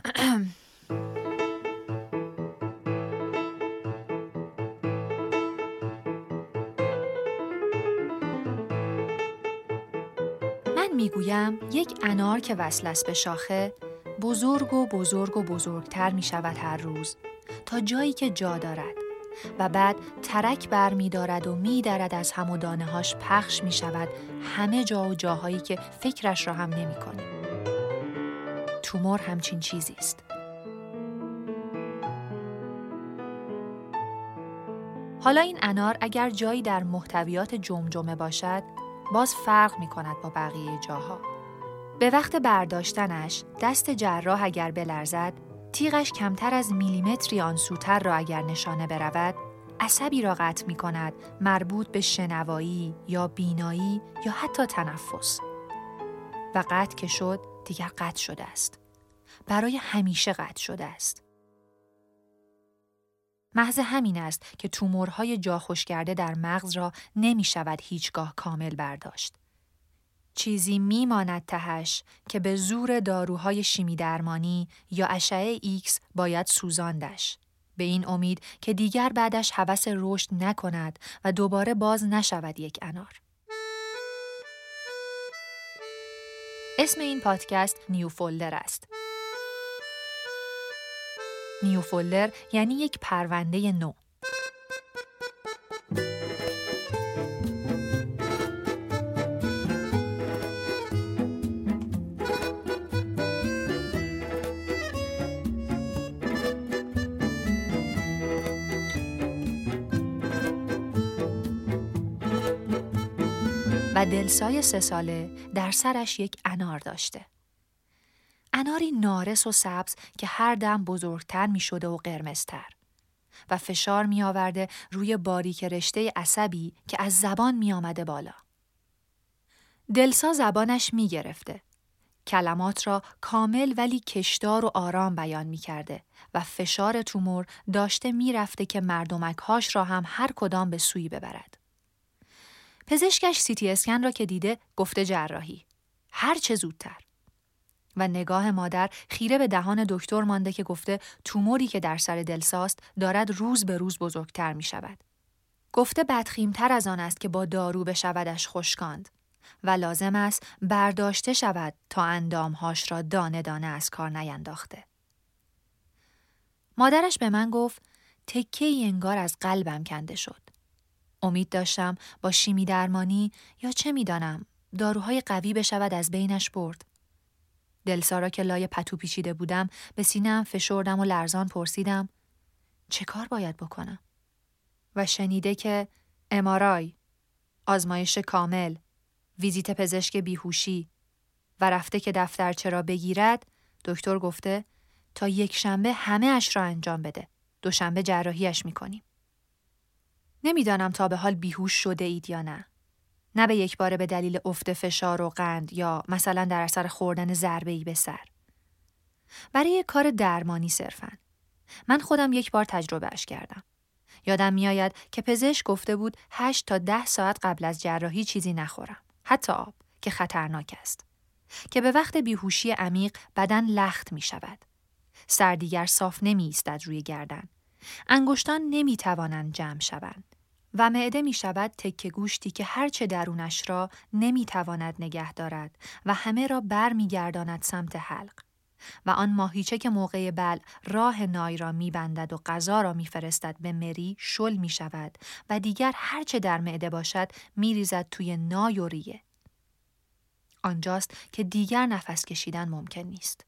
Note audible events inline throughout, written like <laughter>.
<coughs> من می‌گویم یک انار که وصل به شاخه بزرگ و بزرگ و بزرگتر می شود هر روز تا جایی که جا دارد و بعد ترک بر می دارد و می دارد از هم هاش پخش می شود همه جا و جاهایی که فکرش را هم نمی کنیم. تومور همچین چیزی است. حالا این انار اگر جایی در محتویات جمجمه باشد باز فرق می کند با بقیه جاها. به وقت برداشتنش دست جراح اگر بلرزد تیغش کمتر از میلیمتری آن سوتر را اگر نشانه برود عصبی را قطع می کند مربوط به شنوایی یا بینایی یا حتی تنفس و قطع که شد دیگر قطع شده است برای همیشه قطع شده است محض همین است که تومورهای جا در مغز را نمی شود هیچگاه کامل برداشت. چیزی میماند تهش که به زور داروهای شیمی درمانی یا اشعه ایکس باید سوزاندش. به این امید که دیگر بعدش هوس رشد نکند و دوباره باز نشود یک انار. اسم این پادکست نیو فولدر است. نیو فولدر یعنی یک پرونده نو. و دلسای سه ساله در سرش یک انار داشته. اناری نارس و سبز که هر دم بزرگتر می شده و قرمزتر و فشار می آورده روی باریک رشته عصبی که از زبان می آمده بالا. دلسا زبانش می گرفته. کلمات را کامل ولی کشدار و آرام بیان می کرده و فشار تومور داشته می رفته که مردمکهاش را هم هر کدام به سوی ببرد. پزشکش سیتی اسکن را که دیده گفته جراحی. هر چه زودتر. و نگاه مادر خیره به دهان دکتر مانده که گفته توموری که در سر دلساست دارد روز به روز بزرگتر می شود. گفته بدخیمتر از آن است که با دارو بشودش خشکاند و لازم است برداشته شود تا اندامهاش را دانه دانه از کار نینداخته. مادرش به من گفت تکه ای انگار از قلبم کنده شد. امید داشتم با شیمی درمانی یا چه می‌دانم داروهای قوی بشود از بینش برد. دلسارا که لای پتو پیچیده بودم به سینم فشردم و لرزان پرسیدم چه کار باید بکنم؟ و شنیده که امارای، آزمایش کامل، ویزیت پزشک بیهوشی و رفته که دفترچه را بگیرد دکتر گفته تا یک شنبه همه اش را انجام بده. دوشنبه جراحیش می‌کنیم. نمی‌دانم تا به حال بیهوش شده اید یا نه. نه به یک باره به دلیل افت فشار و قند یا مثلا در اثر خوردن ضربه ای به سر. برای کار درمانی صرفا. من خودم یک بار تجربهش کردم. یادم میآید که پزشک گفته بود 8 تا 10 ساعت قبل از جراحی چیزی نخورم. حتی آب که خطرناک است. که به وقت بیهوشی عمیق بدن لخت می شود. سر دیگر صاف نمی ایستد روی گردن. انگشتان نمی توانند جمع شوند. و معده می شود تکه گوشتی که هرچه درونش را نمی تواند نگه دارد و همه را بر می گرداند سمت حلق. و آن ماهیچه که موقع بل راه نای را می بندد و غذا را می فرستد به مری شل می شود و دیگر هرچه در معده باشد می ریزد توی نای و ریه. آنجاست که دیگر نفس کشیدن ممکن نیست.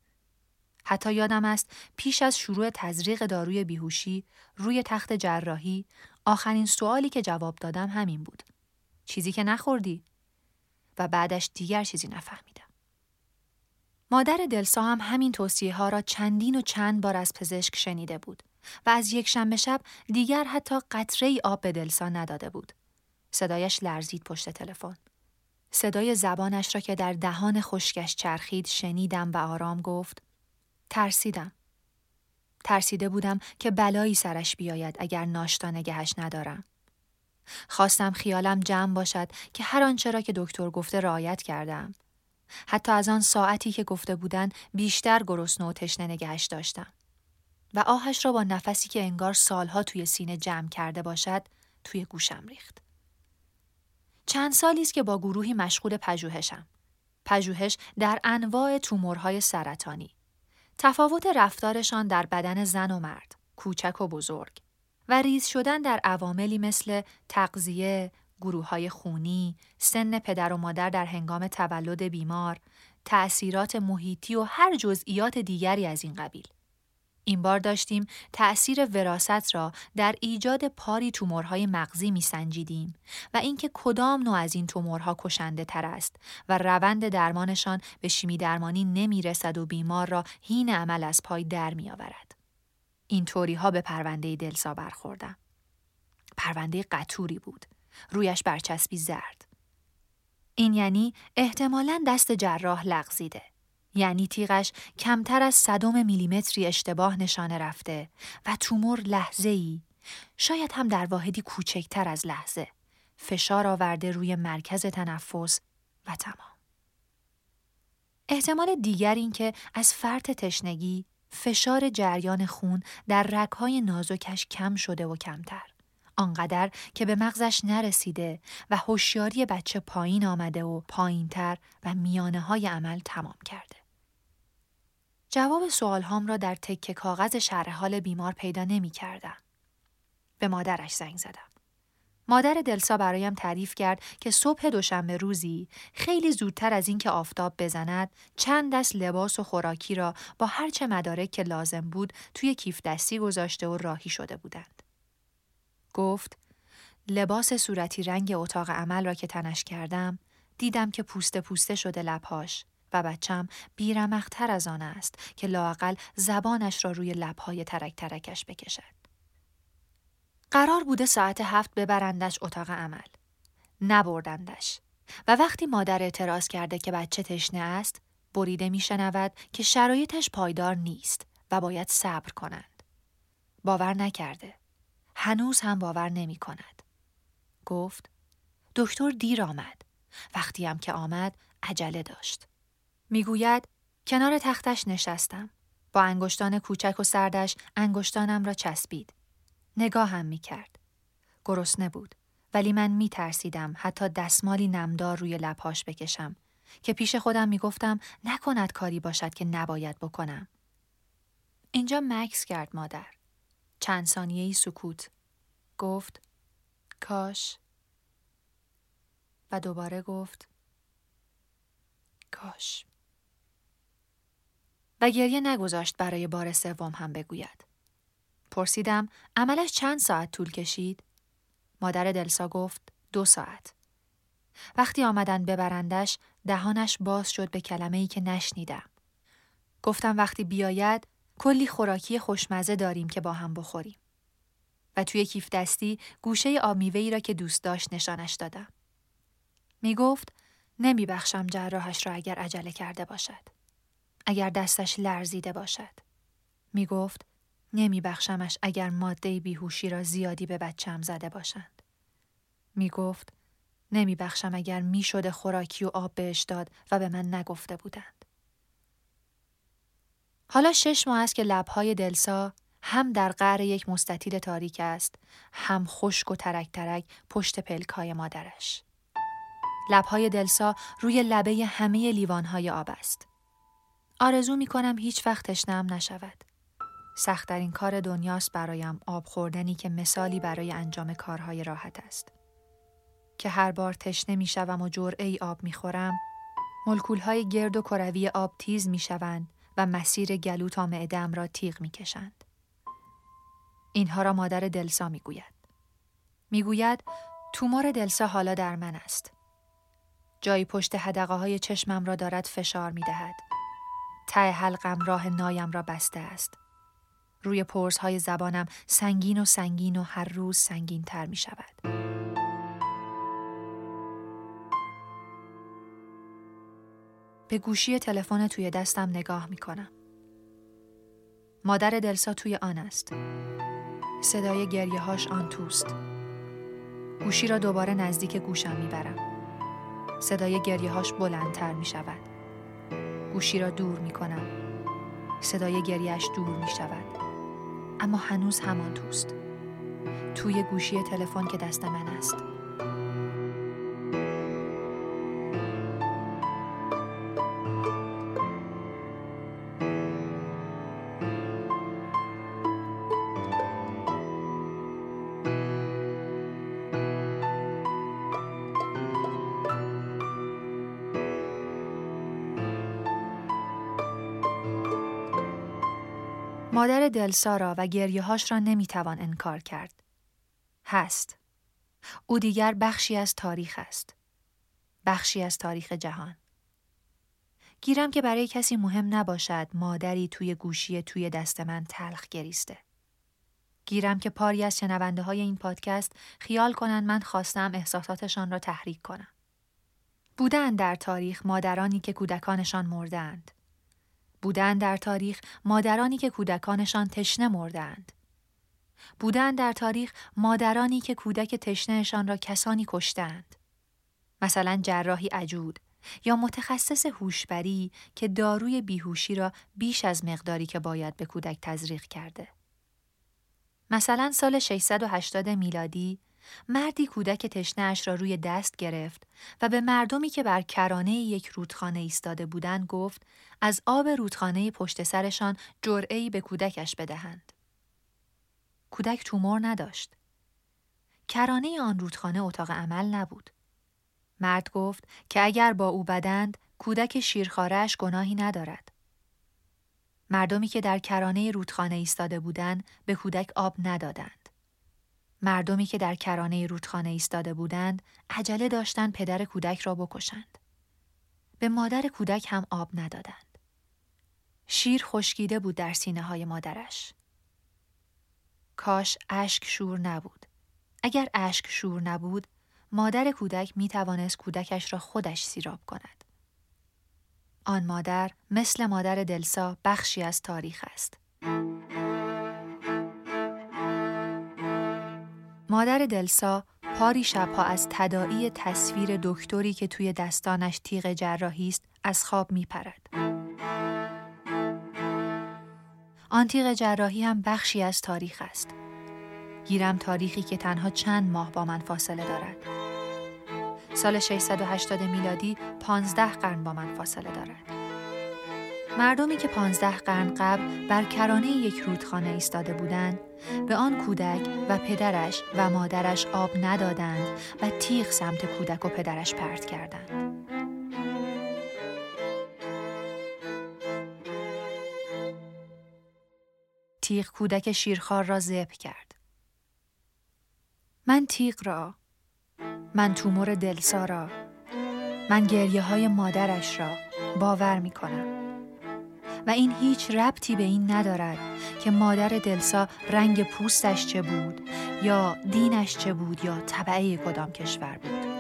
حتی یادم است پیش از شروع تزریق داروی بیهوشی روی تخت جراحی آخرین سوالی که جواب دادم همین بود. چیزی که نخوردی؟ و بعدش دیگر چیزی نفهمیدم. مادر دلسا هم همین توصیه ها را چندین و چند بار از پزشک شنیده بود و از یک شنبه شب دیگر حتی قطره ای آب به دلسا نداده بود. صدایش لرزید پشت تلفن. صدای زبانش را که در دهان خشکش چرخید شنیدم و آرام گفت ترسیدم. ترسیده بودم که بلایی سرش بیاید اگر ناشتا نگهش ندارم. خواستم خیالم جمع باشد که هر آنچه را که دکتر گفته رعایت کردم. حتی از آن ساعتی که گفته بودن بیشتر گرسنه و تشنه نگهش داشتم. و آهش را با نفسی که انگار سالها توی سینه جمع کرده باشد توی گوشم ریخت. چند سالی است که با گروهی مشغول پژوهشم. پژوهش در انواع تومورهای سرطانی. تفاوت رفتارشان در بدن زن و مرد، کوچک و بزرگ و ریز شدن در عواملی مثل تغذیه، گروه های خونی، سن پدر و مادر در هنگام تولد بیمار، تأثیرات محیطی و هر جزئیات دیگری از این قبیل. این بار داشتیم تأثیر وراست را در ایجاد پاری تومورهای مغزی می سنجیدیم و اینکه کدام نوع از این تومورها کشنده تر است و روند درمانشان به شیمی درمانی نمی رسد و بیمار را هین عمل از پای در می آورد. این طوری ها به پرونده دلسا برخوردم. پرونده قطوری بود. رویش برچسبی زرد. این یعنی احتمالا دست جراح لغزیده. یعنی تیغش کمتر از صدم میلیمتری اشتباه نشانه رفته و تومور لحظه ای شاید هم در واحدی کوچکتر از لحظه فشار آورده روی مرکز تنفس و تمام. احتمال دیگر این که از فرط تشنگی فشار جریان خون در رگهای نازکش کم شده و کمتر. آنقدر که به مغزش نرسیده و هوشیاری بچه پایین آمده و پایینتر و میانه های عمل تمام کرده. جواب سوالهام را در تکه کاغذ شرح حال بیمار پیدا نمی کردم. به مادرش زنگ زدم. مادر دلسا برایم تعریف کرد که صبح دوشنبه روزی خیلی زودتر از اینکه آفتاب بزند چند دست لباس و خوراکی را با هرچه مدارک که لازم بود توی کیف دستی گذاشته و راهی شده بودند. گفت لباس صورتی رنگ اتاق عمل را که تنش کردم دیدم که پوسته پوسته شده لبهاش و بچم بیرمختر از آن است که لاقل زبانش را روی لبهای ترک ترکش بکشد. قرار بوده ساعت هفت ببرندش اتاق عمل. نبردندش. و وقتی مادر اعتراض کرده که بچه تشنه است، بریده میشنود که شرایطش پایدار نیست و باید صبر کنند. باور نکرده. هنوز هم باور نمی کند. گفت دکتر دیر آمد. وقتی هم که آمد عجله داشت. می‌گوید کنار تختش نشستم. با انگشتان کوچک و سردش انگشتانم را چسبید. نگاه هم می کرد. گرسنه بود. ولی من می ترسیدم حتی دستمالی نمدار روی لبهاش بکشم که پیش خودم می گفتم نکند کاری باشد که نباید بکنم. اینجا مکس کرد مادر. چند ثانیه ای سکوت. گفت کاش و دوباره گفت کاش و گریه نگذاشت برای بار سوم هم بگوید. پرسیدم عملش چند ساعت طول کشید؟ مادر دلسا گفت دو ساعت. وقتی آمدن ببرندش دهانش باز شد به کلمه ای که نشنیدم. گفتم وقتی بیاید کلی خوراکی خوشمزه داریم که با هم بخوریم. و توی کیف دستی گوشه ای را که دوست داشت نشانش دادم. می گفت نمی بخشم جراحش را اگر عجله کرده باشد. اگر دستش لرزیده باشد. می گفت نمی بخشمش اگر ماده بیهوشی را زیادی به بچم زده باشند. می گفت نمی بخشم اگر می شده خوراکی و آب بهش داد و به من نگفته بودند. حالا شش ماه است که لبهای دلسا هم در قعر یک مستطیل تاریک است هم خشک و ترک ترک پشت پلکای مادرش. لبهای دلسا روی لبه همه لیوانهای آب است. آرزو می کنم هیچ وقت تشنم نشود. سختترین کار دنیاست برایم آب خوردنی که مثالی برای انجام کارهای راحت است. که هر بار تشنه می شوم و جرعه ای آب می خورم، ملکول های گرد و کروی آب تیز می شوند و مسیر گلو تا معدم را تیغ می کشند. اینها را مادر دلسا می گوید. می گوید تومور دلسا حالا در من است. جایی پشت هدقه های چشمم را دارد فشار می دهد. ته حلقم راه نایم را بسته است. روی پرس های زبانم سنگین و سنگین و هر روز سنگین تر می شود. به گوشی تلفن توی دستم نگاه می کنم. مادر دلسا توی آن است. صدای گریه هاش آن توست. گوشی را دوباره نزدیک گوشم می برم. صدای گریه هاش بلندتر می شود. گوشی را دور می کنم. صدای گریش دور می شود. اما هنوز همان توست. توی گوشی تلفن که دست من است. مادر دلسارا و گریههاش را نمی‌توان انکار کرد. هست. او دیگر بخشی از تاریخ است. بخشی از تاریخ جهان. گیرم که برای کسی مهم نباشد مادری توی گوشی توی دست من تلخ گریسته. گیرم که پاری از شنونده های این پادکست خیال کنند من خواستم احساساتشان را تحریک کنم. بودن در تاریخ مادرانی که کودکانشان مردند. بودن در تاریخ مادرانی که کودکانشان تشنه مردند. بودن در تاریخ مادرانی که کودک تشنهشان را کسانی کشتند. مثلا جراحی عجود یا متخصص هوشبری که داروی بیهوشی را بیش از مقداری که باید به کودک تزریق کرده. مثلا سال 680 میلادی مردی کودک تشنهاش را روی دست گرفت و به مردمی که بر کرانه یک رودخانه ایستاده بودند گفت از آب رودخانه پشت سرشان جرعه‌ای به کودکش بدهند. کودک تومور نداشت. کرانه آن رودخانه اتاق عمل نبود. مرد گفت که اگر با او بدند کودک شیرخارش گناهی ندارد. مردمی که در کرانه رودخانه ایستاده بودند به کودک آب ندادند. مردمی که در کرانه رودخانه ایستاده بودند عجله داشتند پدر کودک را بکشند. به مادر کودک هم آب ندادند. شیر خشکیده بود در سینه های مادرش. کاش اشک شور نبود. اگر اشک شور نبود، مادر کودک می توانست کودکش را خودش سیراب کند. آن مادر مثل مادر دلسا بخشی از تاریخ است. مادر دلسا پاری شبها از تدائی تصویر دکتری که توی دستانش تیغ جراحی است از خواب می پرد. آن تیغ جراحی هم بخشی از تاریخ است. گیرم تاریخی که تنها چند ماه با من فاصله دارد. سال 680 میلادی 15 قرن با من فاصله دارد. مردمی که پانزده قرن قبل بر کرانه یک رودخانه ایستاده بودند به آن کودک و پدرش و مادرش آب ندادند و تیغ سمت کودک و پدرش پرت کردند. تیغ کودک شیرخوار را زب کرد. من تیغ را، من تومور دلسا را، من گریه های مادرش را باور می کنم. و این هیچ ربطی به این ندارد که مادر دلسا رنگ پوستش چه بود یا دینش چه بود یا طبعه کدام کشور بود.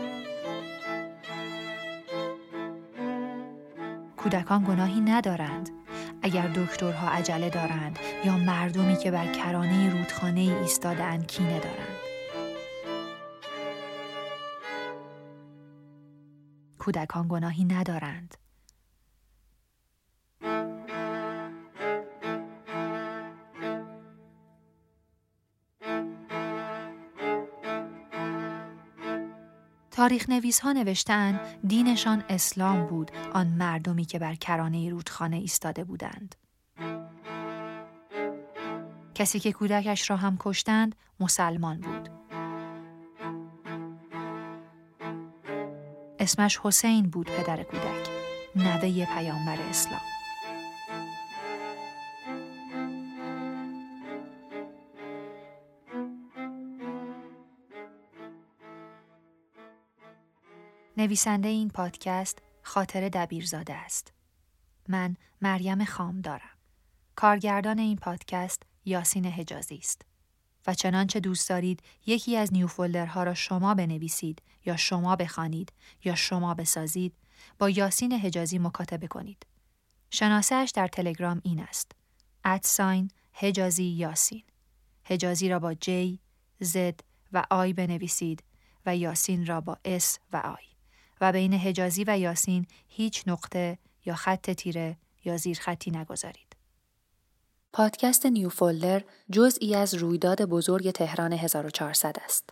کودکان گناهی ندارند اگر دکترها عجله دارند یا مردمی که بر کرانه رودخانه ایستادهاند کینه دارند. کودکان گناهی ندارند. تاریخ نویس ها نوشتن دینشان اسلام بود آن مردمی که بر کرانه رودخانه ایستاده بودند. کسی که کودکش را هم کشتند مسلمان بود. اسمش حسین بود پدر کودک، نوه پیامبر اسلام. نویسنده این پادکست خاطر دبیرزاده است. من مریم خام دارم. کارگردان این پادکست یاسین حجازی است. و چنانچه دوست دارید یکی از نیوفولدرها را شما بنویسید یا شما بخوانید یا شما بسازید با یاسین حجازی مکاتبه کنید. شناسهش در تلگرام این است. ادساین حجازی یاسین. حجازی را با J, Z و آی بنویسید و یاسین را با S و آی. و بین حجازی و یاسین هیچ نقطه یا خط تیره یا زیر خطی نگذارید. پادکست نیو فولدر جزئی از رویداد بزرگ تهران 1400 است.